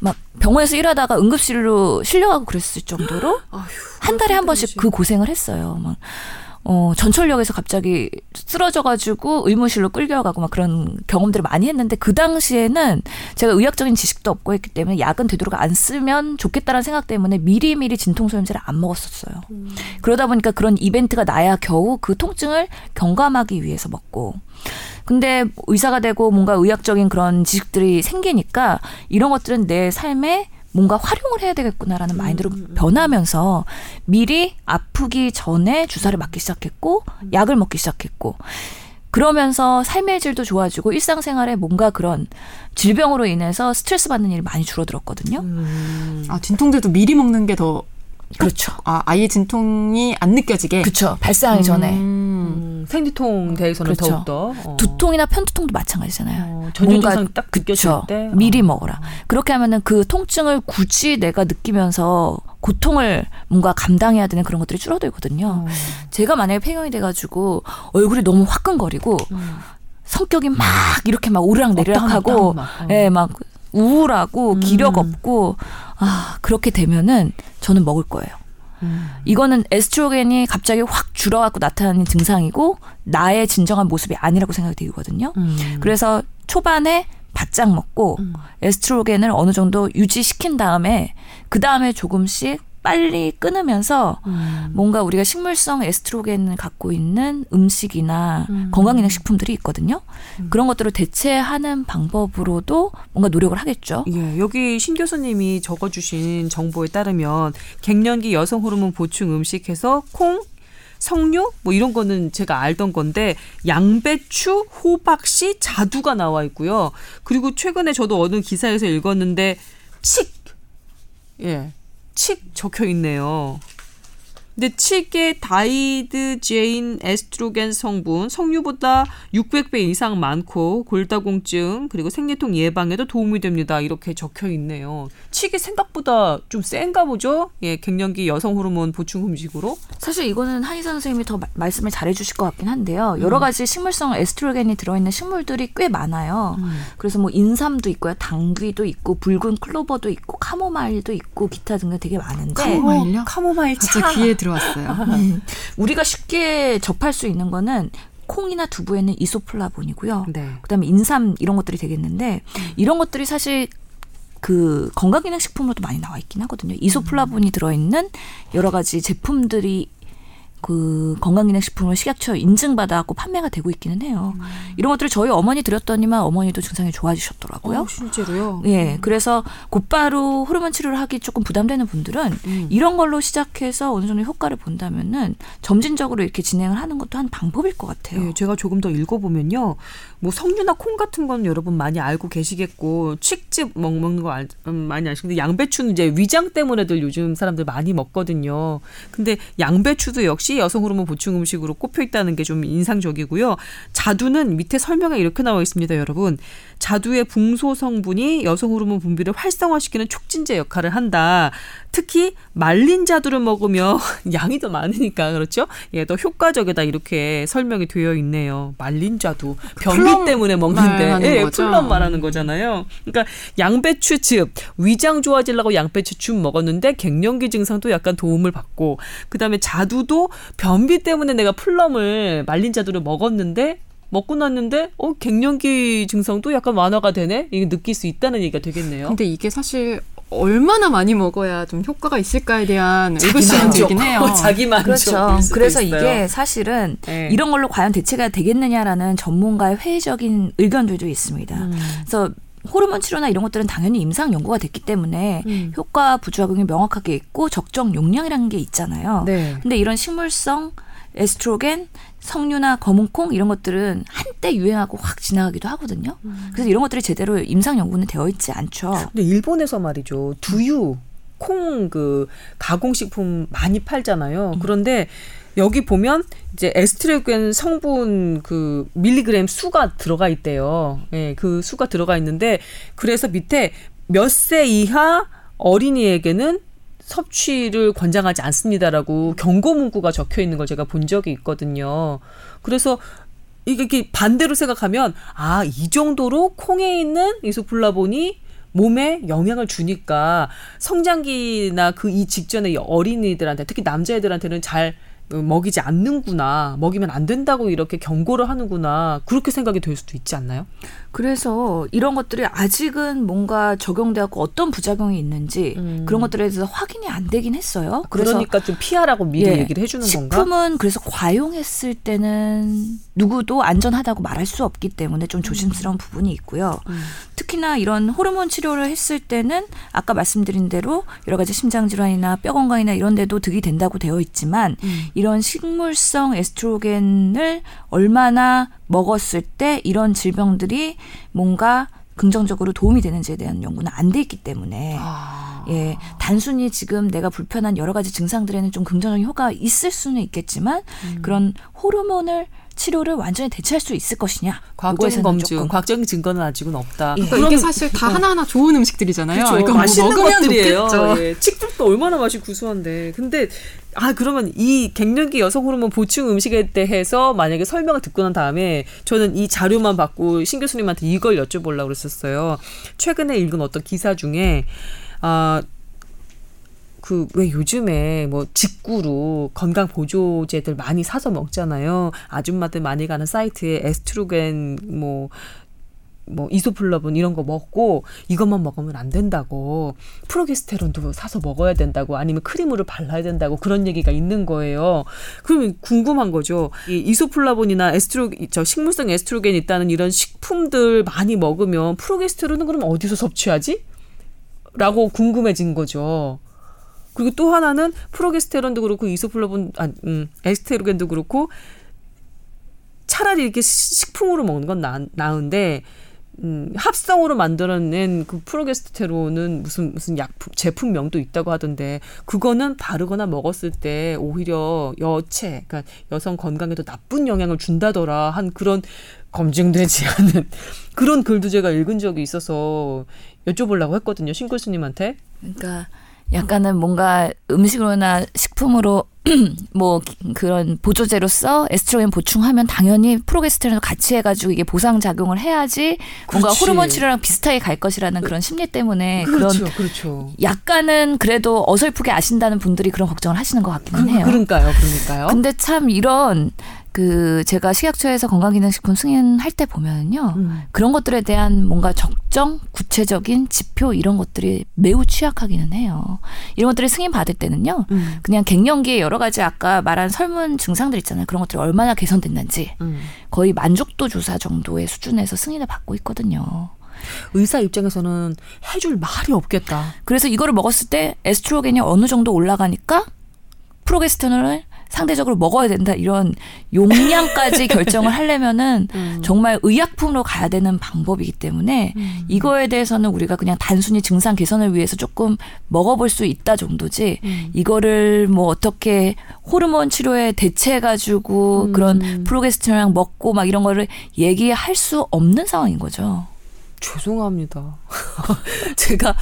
막 병원에서 일하다가 응급실로 실려가고 그랬을 정도로 아휴, 한 달에 한 번씩 그 고생을 했어요. 막 어, 전철역에서 갑자기 쓰러져가지고 의무실로 끌려가고 막 그런 경험들을 많이 했는데 그 당시에는 제가 의학적인 지식도 없고 했기 때문에 약은 되도록 안 쓰면 좋겠다라는 생각 때문에 미리미리 진통소염제를 안 먹었었어요. 그러다 보니까 그런 이벤트가 나야 겨우 그 통증을 경감하기 위해서 먹고 근데 의사가 되고 뭔가 의학적인 그런 지식들이 생기니까 이런 것들은 내 삶에 뭔가 활용을 해야 되겠구나라는 마인드로 변하면서 미리 아프기 전에 주사를 맞기 시작했고 약을 먹기 시작했고 그러면서 삶의 질도 좋아지고 일상생활에 뭔가 그런 질병으로 인해서 스트레스 받는 일이 많이 줄어들었거든요. 음. 아 진통제도 미리 먹는 게 더 그렇죠. 아, 아예 진통이 안 느껴지게 그렇죠. 발생하기 전에 음. 음, 생리통 대해서는 그렇죠. 더욱더 어. 두통이나 편두통도 마찬가지잖아요. 어, 전조 뭔가- 증상 딱 느껴질 그쵸. 때 미리 어. 먹어라. 그렇게 하면은 그 통증을 굳이 내가 느끼면서 고통을 뭔가 감당해야 되는 그런 것들이 줄어들거든요. 어. 제가 만약에 폐경이 돼가지고 얼굴이 너무 화끈거리고 음. 성격이 막 이렇게 막 오르락 내리락하고 어. 예, 막 우울하고 음. 기력 없고 아 그렇게 되면은 저는 먹을 거예요. 음. 이거는 에스트로겐이 갑자기 확 줄어갖고 나타나는 증상이고 나의 진정한 모습이 아니라고 생각이 들거든요. 음. 그래서 초반에 바짝 먹고 음. 에스트로겐을 어느 정도 유지시킨 다음에 그 다음에 조금씩 빨리 끊으면서 음. 뭔가 우리가 식물성 에스트로겐을 갖고 있는 음식이나 음. 건강기능 식품들이 있거든요. 그런 것들을 대체하는 방법으로도 뭔가 노력을 하겠죠. 예, 여기 신 교수님이 적어주신 정보에 따르면 갱년기 여성 호르몬 보충 음식 해서 콩, 석류 뭐 이런 거는 제가 알던 건데 양배추, 호박씨, 자두가 나와 있고요. 그리고 최근에 저도 어느 기사에서 읽었는데 칡 예. 칡 적혀 있네요. 근데 칡의 다이드제인 에스트로겐 성분 석류보다 600배 이상 많고 골다공증 그리고 생리통 예방에도 도움이 됩니다. 이렇게 적혀 있네요. 칡이 생각보다 좀 센가 보죠? 예, 갱년기 여성 호르몬 보충 음식으로. 사실 이거는 한의사 선생님이 더 마- 말씀을 잘해 주실 것 같긴 한데요. 여러 가지 식물성 에스트로겐이 들어 있는 식물들이 꽤 많아요. 그래서 뭐 인삼도 있고요, 당귀도 있고, 붉은 클로버도 있고, 카모마일도 있고, 기타 등등 되게 많은데 카모마일요? 카모마일 차. 귀에 들어왔어요. 음, 우리가 쉽게 접할 수 있는 거는 콩이나 두부에는 이소플라본이고요. 네. 그다음에 인삼 이런 것들이 되겠는데 이런 것들이 사실 그 건강기능식품으로도 많이 나와 있긴 하거든요. 이소플라본이 들어있는 여러 가지 제품들이 그 건강기능 식품을 식약처 인증받아 갖고 판매가 되고 있기는 해요. 이런 것들을 저희 어머니 드렸더니만 어머니도 증상이 좋아지셨더라고요. 어, 실제로요. 예, 그래서 곧바로 호르몬 치료를 하기 조금 부담되는 분들은 음. 이런 걸로 시작해서 어느 정도 효과를 본다면은 점진적으로 이렇게 진행을 하는 것도 한 방법일 것 같아요. 예, 제가 조금 더 읽어보면요. 뭐 석류나 콩 같은 건 여러분 많이 알고 계시겠고 칡즙 먹- 먹는 거 알, 음, 많이 아시는데 양배추는 이제 위장 때문에들 요즘 사람들 많이 먹거든요. 근데 양배추도 역시 여성 호르몬 보충 음식으로 꼽혀 있다는 게 좀 인상적이고요. 자두는 밑에 설명에 이렇게 나와 있습니다, 여러분. 자두의 붕소 성분이 여성 호르몬 분비를 활성화시키는 촉진제 역할을 한다. 특히 말린 자두를 먹으면 양이 더 많으니까 그렇죠? 예, 더 효과적이다 이렇게 설명이 되어 있네요. 말린 자두 변비 때문에 먹는데 예, 거죠? 플럼 말하는 거잖아요. 그러니까 양배추즙 위장 좋아지려고 양배추즙 먹었는데 갱년기 증상도 약간 도움을 받고 그다음에 자두도 변비 때문에 내가 플럼을 말린 자두를 먹었는데 먹고 났는데 어 갱년기 증상도 약간 완화가 되네 이게 느낄 수 있다는 얘기가 되겠네요. 근데 이게 사실 얼마나 많이 먹어야 좀 효과가 있을까에 대한 만족. 들긴 해요. 자기 만족. 그렇죠. 그래서 이게 사실은 네. 이런 걸로 과연 대체가 되겠느냐라는 전문가의 회의적인 의견들도 있습니다. 음. 그래서 호르몬 치료나 이런 것들은 당연히 임상 연구가 됐기 때문에 음. 효과 부작용이 명확하게 있고 적정 용량이라는 게 있잖아요. 네. 근데 이런 식물성 에스트로겐, 석류나 검은콩 이런 것들은 한때 유행하고 확 지나가기도 하거든요. 그래서 이런 것들이 제대로 임상 연구는 되어 있지 않죠. 근데 일본에서 말이죠. 두유, 콩 그 가공식품 많이 팔잖아요. 그런데 여기 보면 이제 에스트로겐 성분 그 밀리그램 수가 들어가 있대요. 예, 그 수가 들어가 있는데 그래서 밑에 몇 세 이하 어린이에게는 섭취를 권장하지 않습니다라고 경고 문구가 적혀 있는 걸 제가 본 적이 있거든요. 그래서 이게 반대로 생각하면 아 이 정도로 콩에 있는 이소플라본이 몸에 영향을 주니까 성장기나 그 이 직전에 이 어린이들한테 특히 남자애들한테는 잘 어, 먹이지 않는구나 먹이면 안 된다고 이렇게 경고를 하는구나 그렇게 생각이 될 수도 있지 않나요? 그래서 이런 것들이 아직은 뭔가 적용되고 어떤 부작용이 있는지 음. 그런 것들에 대해서 확인이 안 되긴 했어요. 그러니까 좀 피하라고 미리 예, 얘기를 해주는 건가? 식품은 그래서 과용했을 때는 누구도 안전하다고 말할 수 없기 때문에 좀 조심스러운 부분이 있고요. 음. 특히나 이런 호르몬 치료를 했을 때는 아까 말씀드린 대로 여러 가지 심장 질환이나 뼈 건강이나 이런 데도 득이 된다고 되어 있지만 음. 이런 식물성 에스트로겐을 얼마나 먹었을 때 이런 질병들이 뭔가 긍정적으로 도움이 되는지에 대한 연구는 안 돼 있기 때문에 아. 예, 단순히 지금 내가 불편한 여러 가지 증상들에는 좀 긍정적인 효과가 있을 수는 있겠지만 음. 그런 호르몬을 치료를 완전히 대체할 수 있을 것이냐? 과학적인 검증, 조금 과학적인 증거는 아직은 없다. 예. 그러니까 이게 사실 다 하나하나 좋은 음식들이잖아요. 그렇죠. 이거 뭐 맛있는 먹으면 것들이에요. 좋겠죠. 예. 칡즙도 얼마나 맛이 구수한데. 근데 아 그러면 이 갱년기 여성 호르몬 보충 음식에 대해서 만약에 설명을 듣고 난 다음에 저는 이 자료만 받고 신 교수님한테 이걸 여쭤보려고 그랬었어요. 최근에 읽은 어떤 기사 중에 아 그 왜 요즘에 뭐 직구로 건강 보조제들 많이 사서 먹잖아요. 아줌마들 많이 가는 사이트에 에스트로겐 뭐뭐 이소플라본 이런 거 먹고 이것만 먹으면 안 된다고 프로게스테론도 사서 먹어야 된다고 아니면 크림으로 발라야 된다고 그런 얘기가 있는 거예요. 그러면 궁금한 거죠. 이 이소플라본이나 에스트로 저 식물성 에스트로겐이 있다는 이런 식품들 많이 먹으면 프로게스테론은 그럼 어디서 섭취하지? 라고 궁금해진 거죠. 그리고 또 하나는 프로게스테론도 그렇고 이소플라본 아, 음, 에스테로겐도 그렇고 차라리 이렇게 시- 식품으로 먹는 건 나, 나은데 음, 합성으로 만들어낸 그 프로게스테론은 무슨 무슨 약품 제품명도 있다고 하던데 그거는 바르거나 먹었을 때 오히려 여체 그러니까 여성 건강에도 나쁜 영향을 준다더라 한 그런 검증되지 않은 그런 글도 제가 읽은 적이 있어서 여쭤보려고 했거든요 신 교수님한테. 그러니까 약간은 뭔가 음식으로나 식품으로 뭐 기- 그런 보조제로서 에스트로겐 보충하면 당연히 프로게스테론을 같이 해가지고 이게 보상 작용을 해야지 뭔가 그렇지. 호르몬 치료랑 비슷하게 갈 것이라는 그런 심리 때문에 그런 그렇죠 그렇죠 약간은 그래도 어설프게 아신다는 분들이 그런 걱정을 하시는 것 같기는 해요. 그러니까요 그러니까요 근데 참 이런 그 제가 식약처에서 건강기능식품 승인할 때 보면은요 음. 그런 것들에 대한 뭔가 적정 구체적인 지표 이런 것들이 매우 취약하기는 해요. 이런 것들을 승인 받을 때는요 음. 그냥 갱년기에 여러 가지 아까 말한 설문 증상들 있잖아요. 그런 것들이 얼마나 개선됐는지 음. 거의 만족도 조사 정도의 수준에서 승인을 받고 있거든요. 의사 입장에서는 해줄 말이 없겠다 그래서 이거를 먹었을 때 에스트로겐이 어느 정도 올라가니까 프로게스테론을 상대적으로 먹어야 된다 이런 용량까지 결정을 하려면은 정말 의약품으로 가야 되는 방법이기 때문에 이거에 대해서는 우리가 그냥 단순히 증상 개선을 위해서 조금 먹어볼 수 있다 정도지 이거를 뭐 어떻게 호르몬 치료에 대체해 가지고 그런 프로게스테론이랑 먹고 막 이런 거를 얘기할 수 없는 상황인 거죠. 죄송합니다. 제가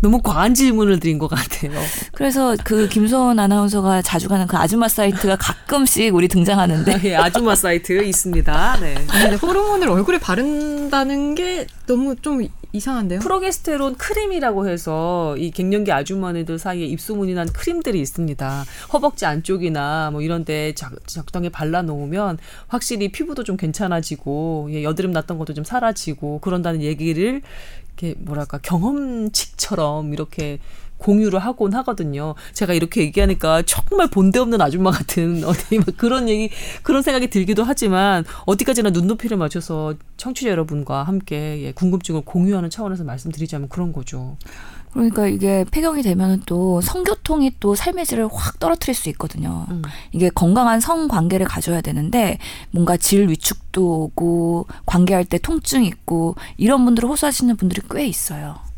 너무 과한 질문을 드린 것 같아요. 그래서 그 김소은 아나운서가 자주 가는 그 아줌마 사이트가 가끔씩 우리 등장하는데 예, 아줌마 사이트 있습니다. 네. 근데 호르몬을 얼굴에 바른다는 게 너무 좀 이상한데요. 프로게스테론 크림이라고 해서 이 갱년기 아주머니들 사이에 입소문이 난 크림들이 있습니다. 허벅지 안쪽이나 뭐 이런 데 적, 적당히 발라놓으면 확실히 피부도 좀 괜찮아지고 예, 여드름 났던 것도 좀 사라지고 그런다는 얘기를 이렇게 뭐랄까 경험칙처럼 이렇게 공유를 하곤 하거든요. 제가 이렇게 얘기하니까 정말 본데 없는 아줌마 같은 어디 막 그런 얘기 그런 생각이 들기도 하지만 어디까지나 눈높이를 맞춰서 청취자 여러분과 함께 예, 궁금증을 공유하는 차원에서 말씀드리자면 그런 거죠. 그러니까 이게 폐경이 되면은 또 성교통이 또 삶의 질을 확 떨어뜨릴 수 있거든요. 음. 이게 건강한 성 관계를 가져야 되는데 뭔가 질 위축도 오고 관계할 때 통증 있고 이런 분들을 호소하시는 분들이 꽤 있어요.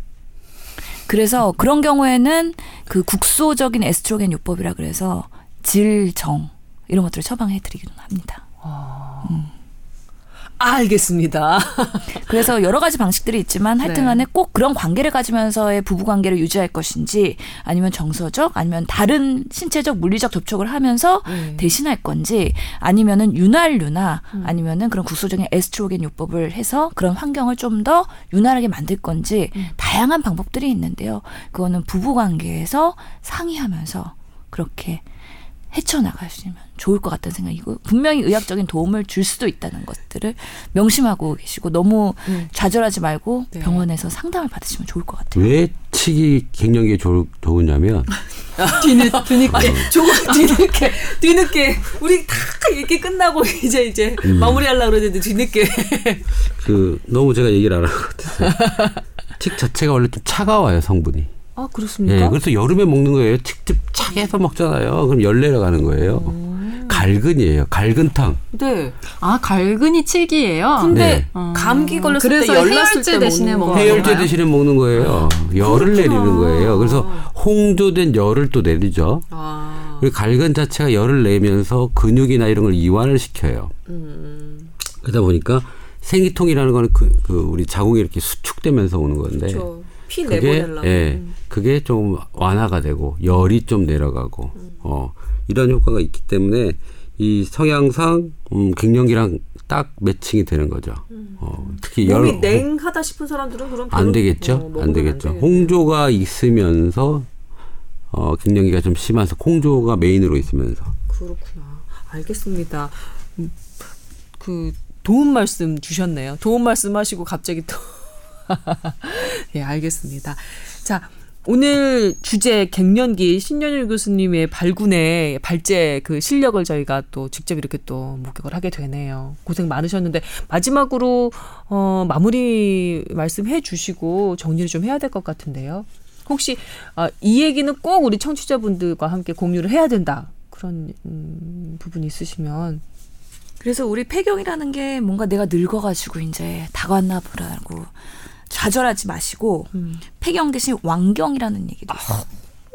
그래서 그런 경우에는 그 국소적인 에스트로겐 요법이라 그래서 질정 이런 것들을 처방해 드리기는 합니다. 알겠습니다. 그래서 여러 가지 방식들이 있지만 하여튼 네. 간에 꼭 그런 관계를 가지면서의 부부 관계를 유지할 것인지 아니면 정서적 아니면 다른 신체적 물리적 접촉을 하면서 네. 대신할 건지 아니면은 윤활유나 음. 아니면은 그런 국소적인 에스트로겐 요법을 해서 그런 환경을 좀 더 윤활하게 만들 건지 음. 다양한 방법들이 있는데요. 그거는 부부 관계에서 상의하면서 그렇게 헤쳐나가시면 좋을 것 같다는 생각이고 분명히 의학적인 도움을 줄 수도 있다는 것들을 명심하고 계시고 너무 음. 좌절하지 말고 네. 병원에서 상담을 받으시면 좋을 것 같아요. 왜 치기 갱년기에 좋, 좋으냐면 뒤늦, 뒤늦게, 조금 뒤늦게, 뒤늦게, 우리 다 얘기 끝나고 이제, 이제 마무리 하려고 그러는데 뒤늦게. 그 너무 제가 얘기를 안할것 같아서 칡 자체가 원래 좀 차가워요 성분이. 아, 예, 그렇습니까? 그래서 여름에 먹는 거예요. 직접 차게 해서 먹잖아요. 그럼 열 내려가는 거예요. 갈근이에요. 갈근탕. 네. 아 갈근이 칠기예요. 근데 네. 감기 걸렸을 그래서 때 열났을 대신에 먹는 거. 먹어요. 해열제? 대신에 먹는 거예요. 열을. 내리는 거예요. 그래서 홍조된 열을 또 내리죠. 아, 그리고 갈근 자체가 열을 내면서 근육이나 이런 걸 이완을 시켜요. 음, 그러다 보니까 생리통이라는 거는 그, 그 우리 자궁이 이렇게 수축되면서 오는 건데 저, 피그 게 내보내려고. 예, 그게 좀 완화가 되고 열이 좀 내려가고 음. 어 이런 효과가 있기 때문에 이 성향상 음, 갱년기랑 딱 매칭이 되는 거죠. 어, 특히 열 음. 몸이 냉하다 싶은 사람들은 그럼 안 되겠죠. 어, 안 되겠죠. 되겠네요. 홍조가 있으면서 어 갱년기가 좀 심해서 홍조가 메인으로 있으면서 그렇구나. 알겠습니다. 음, 그 도움 말씀 주셨네요. 도움 말씀 하시고 갑자기 또 예, 알겠습니다. 자, 오늘 주제 갱년기 신년일 교수님의 발군의 발제 그 실력을 저희가 또 직접 이렇게 또 목격을 하게 되네요. 고생 많으셨는데 마지막으로 어 마무리 말씀해 주시고 정리를 좀 해야 될 것 같은데요. 혹시 아, 이 얘기는 꼭 우리 청취자분들과 함께 공유를 해야 된다. 그런 음, 부분이 있으시면 그래서 우리 폐경이라는 게 뭔가 내가 늙어가지고 이제 다가왔나 보라고 좌절하지 마시고 음. 폐경 대신 왕경이라는 얘기도 있어요.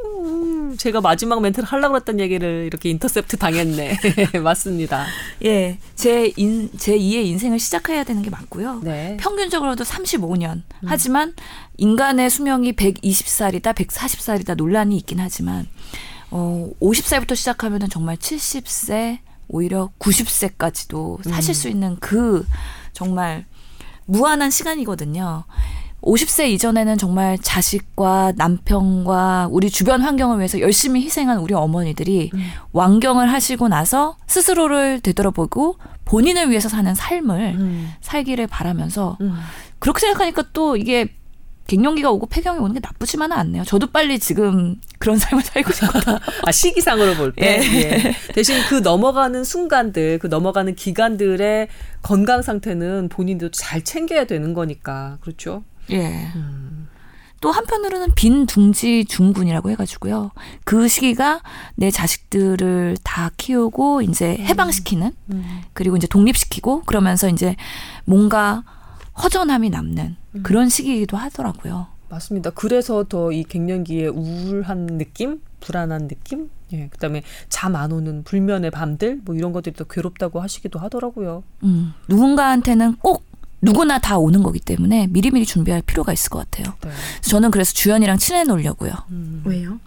음, 제가 마지막 멘트를 하려고 했던 얘기를 이렇게 인터셉트 당했네. 맞습니다. 예, 제 인, 제 2의 인생을 시작해야 되는 게 맞고요. 네. 평균적으로도 35년. 하지만 인간의 수명이 120살이다, 140살이다 논란이 있긴 하지만 어, 50살부터 시작하면은 정말 70세, 오히려 90세까지도 사실 수 있는 그 정말 무한한 시간이거든요. 50세 이전에는 정말 자식과 남편과 우리 주변 환경을 위해서 열심히 희생한 우리 어머니들이 완경을 하시고 나서 스스로를 되돌아보고 본인을 위해서 사는 삶을 음. 살기를 바라면서 음. 그렇게 생각하니까 또 이게 갱년기가 오고 폐경이 오는 게 나쁘지만은 않네요. 저도 빨리 지금 그런 삶을 살고 싶거든요. 아, 시기상으로 볼 때. 예. 대신 그 넘어가는 순간들, 그 넘어가는 기간들의 건강 상태는 본인도 잘 챙겨야 되는 거니까. 그렇죠? 예. 또 한편으로는 빈 둥지 중군이라고 해가지고요. 그 시기가 내 자식들을 다 키우고 이제 해방시키는 그리고 이제 독립시키고 그러면서 이제 뭔가 허전함이 남는 그런 시기이기도 하더라고요. 맞습니다. 그래서 더 이 갱년기에 우울한 느낌, 불안한 느낌, 예, 그다음에 잠 안 오는 불면의 밤들, 뭐 이런 것들이 더 괴롭다고 하시기도 하더라고요. 음, 누군가한테는 꼭 누구나 다 오는 거기 때문에 미리미리 준비할 필요가 있을 것 같아요. 네. 저는 그래서 주연이랑 친해 놓으려고요. 왜요?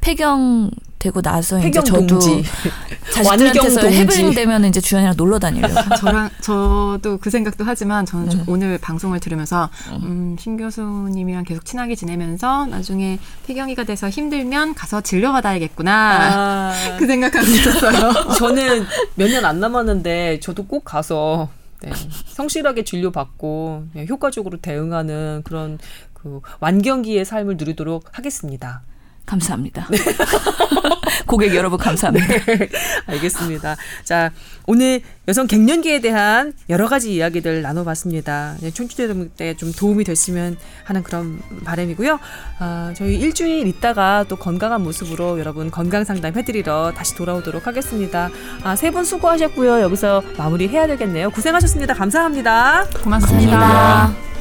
폐경 되고 나서 이제 저도. 자식들한테서 완경 동지. 해병되면 이제 주연이랑 놀러 다니려고. 저랑 저도 그 생각도 하지만 저는 좀 네. 오늘 방송을 들으면서 음, 신 교수님이랑 계속 친하게 지내면서 나중에 폐경이가 돼서 힘들면 가서 진료받아야겠구나 아, 그 생각하고 있었어요. 저는 몇 년 안 남았는데 저도 꼭 가서 네, 성실하게 진료받고 네, 효과적으로 대응하는 그런 그 완경기의 삶을 누리도록 하겠습니다. 감사합니다. 고객 여러분 감사합니다. 알겠습니다. 자, 오늘 여성 갱년기에 대한 여러 가지 이야기들 나눠봤습니다. 네, 청취자분들께 좀 도움이 됐으면 하는 그런 바람이고요. 아, 저희 일주일 있다가 또 건강한 모습으로 여러분 건강 상담 해드리러 다시 돌아오도록 하겠습니다. 아, 세 분 수고하셨고요. 여기서 마무리 해야 되겠네요. 고생하셨습니다. 감사합니다. 고맙습니다. 감사합니다.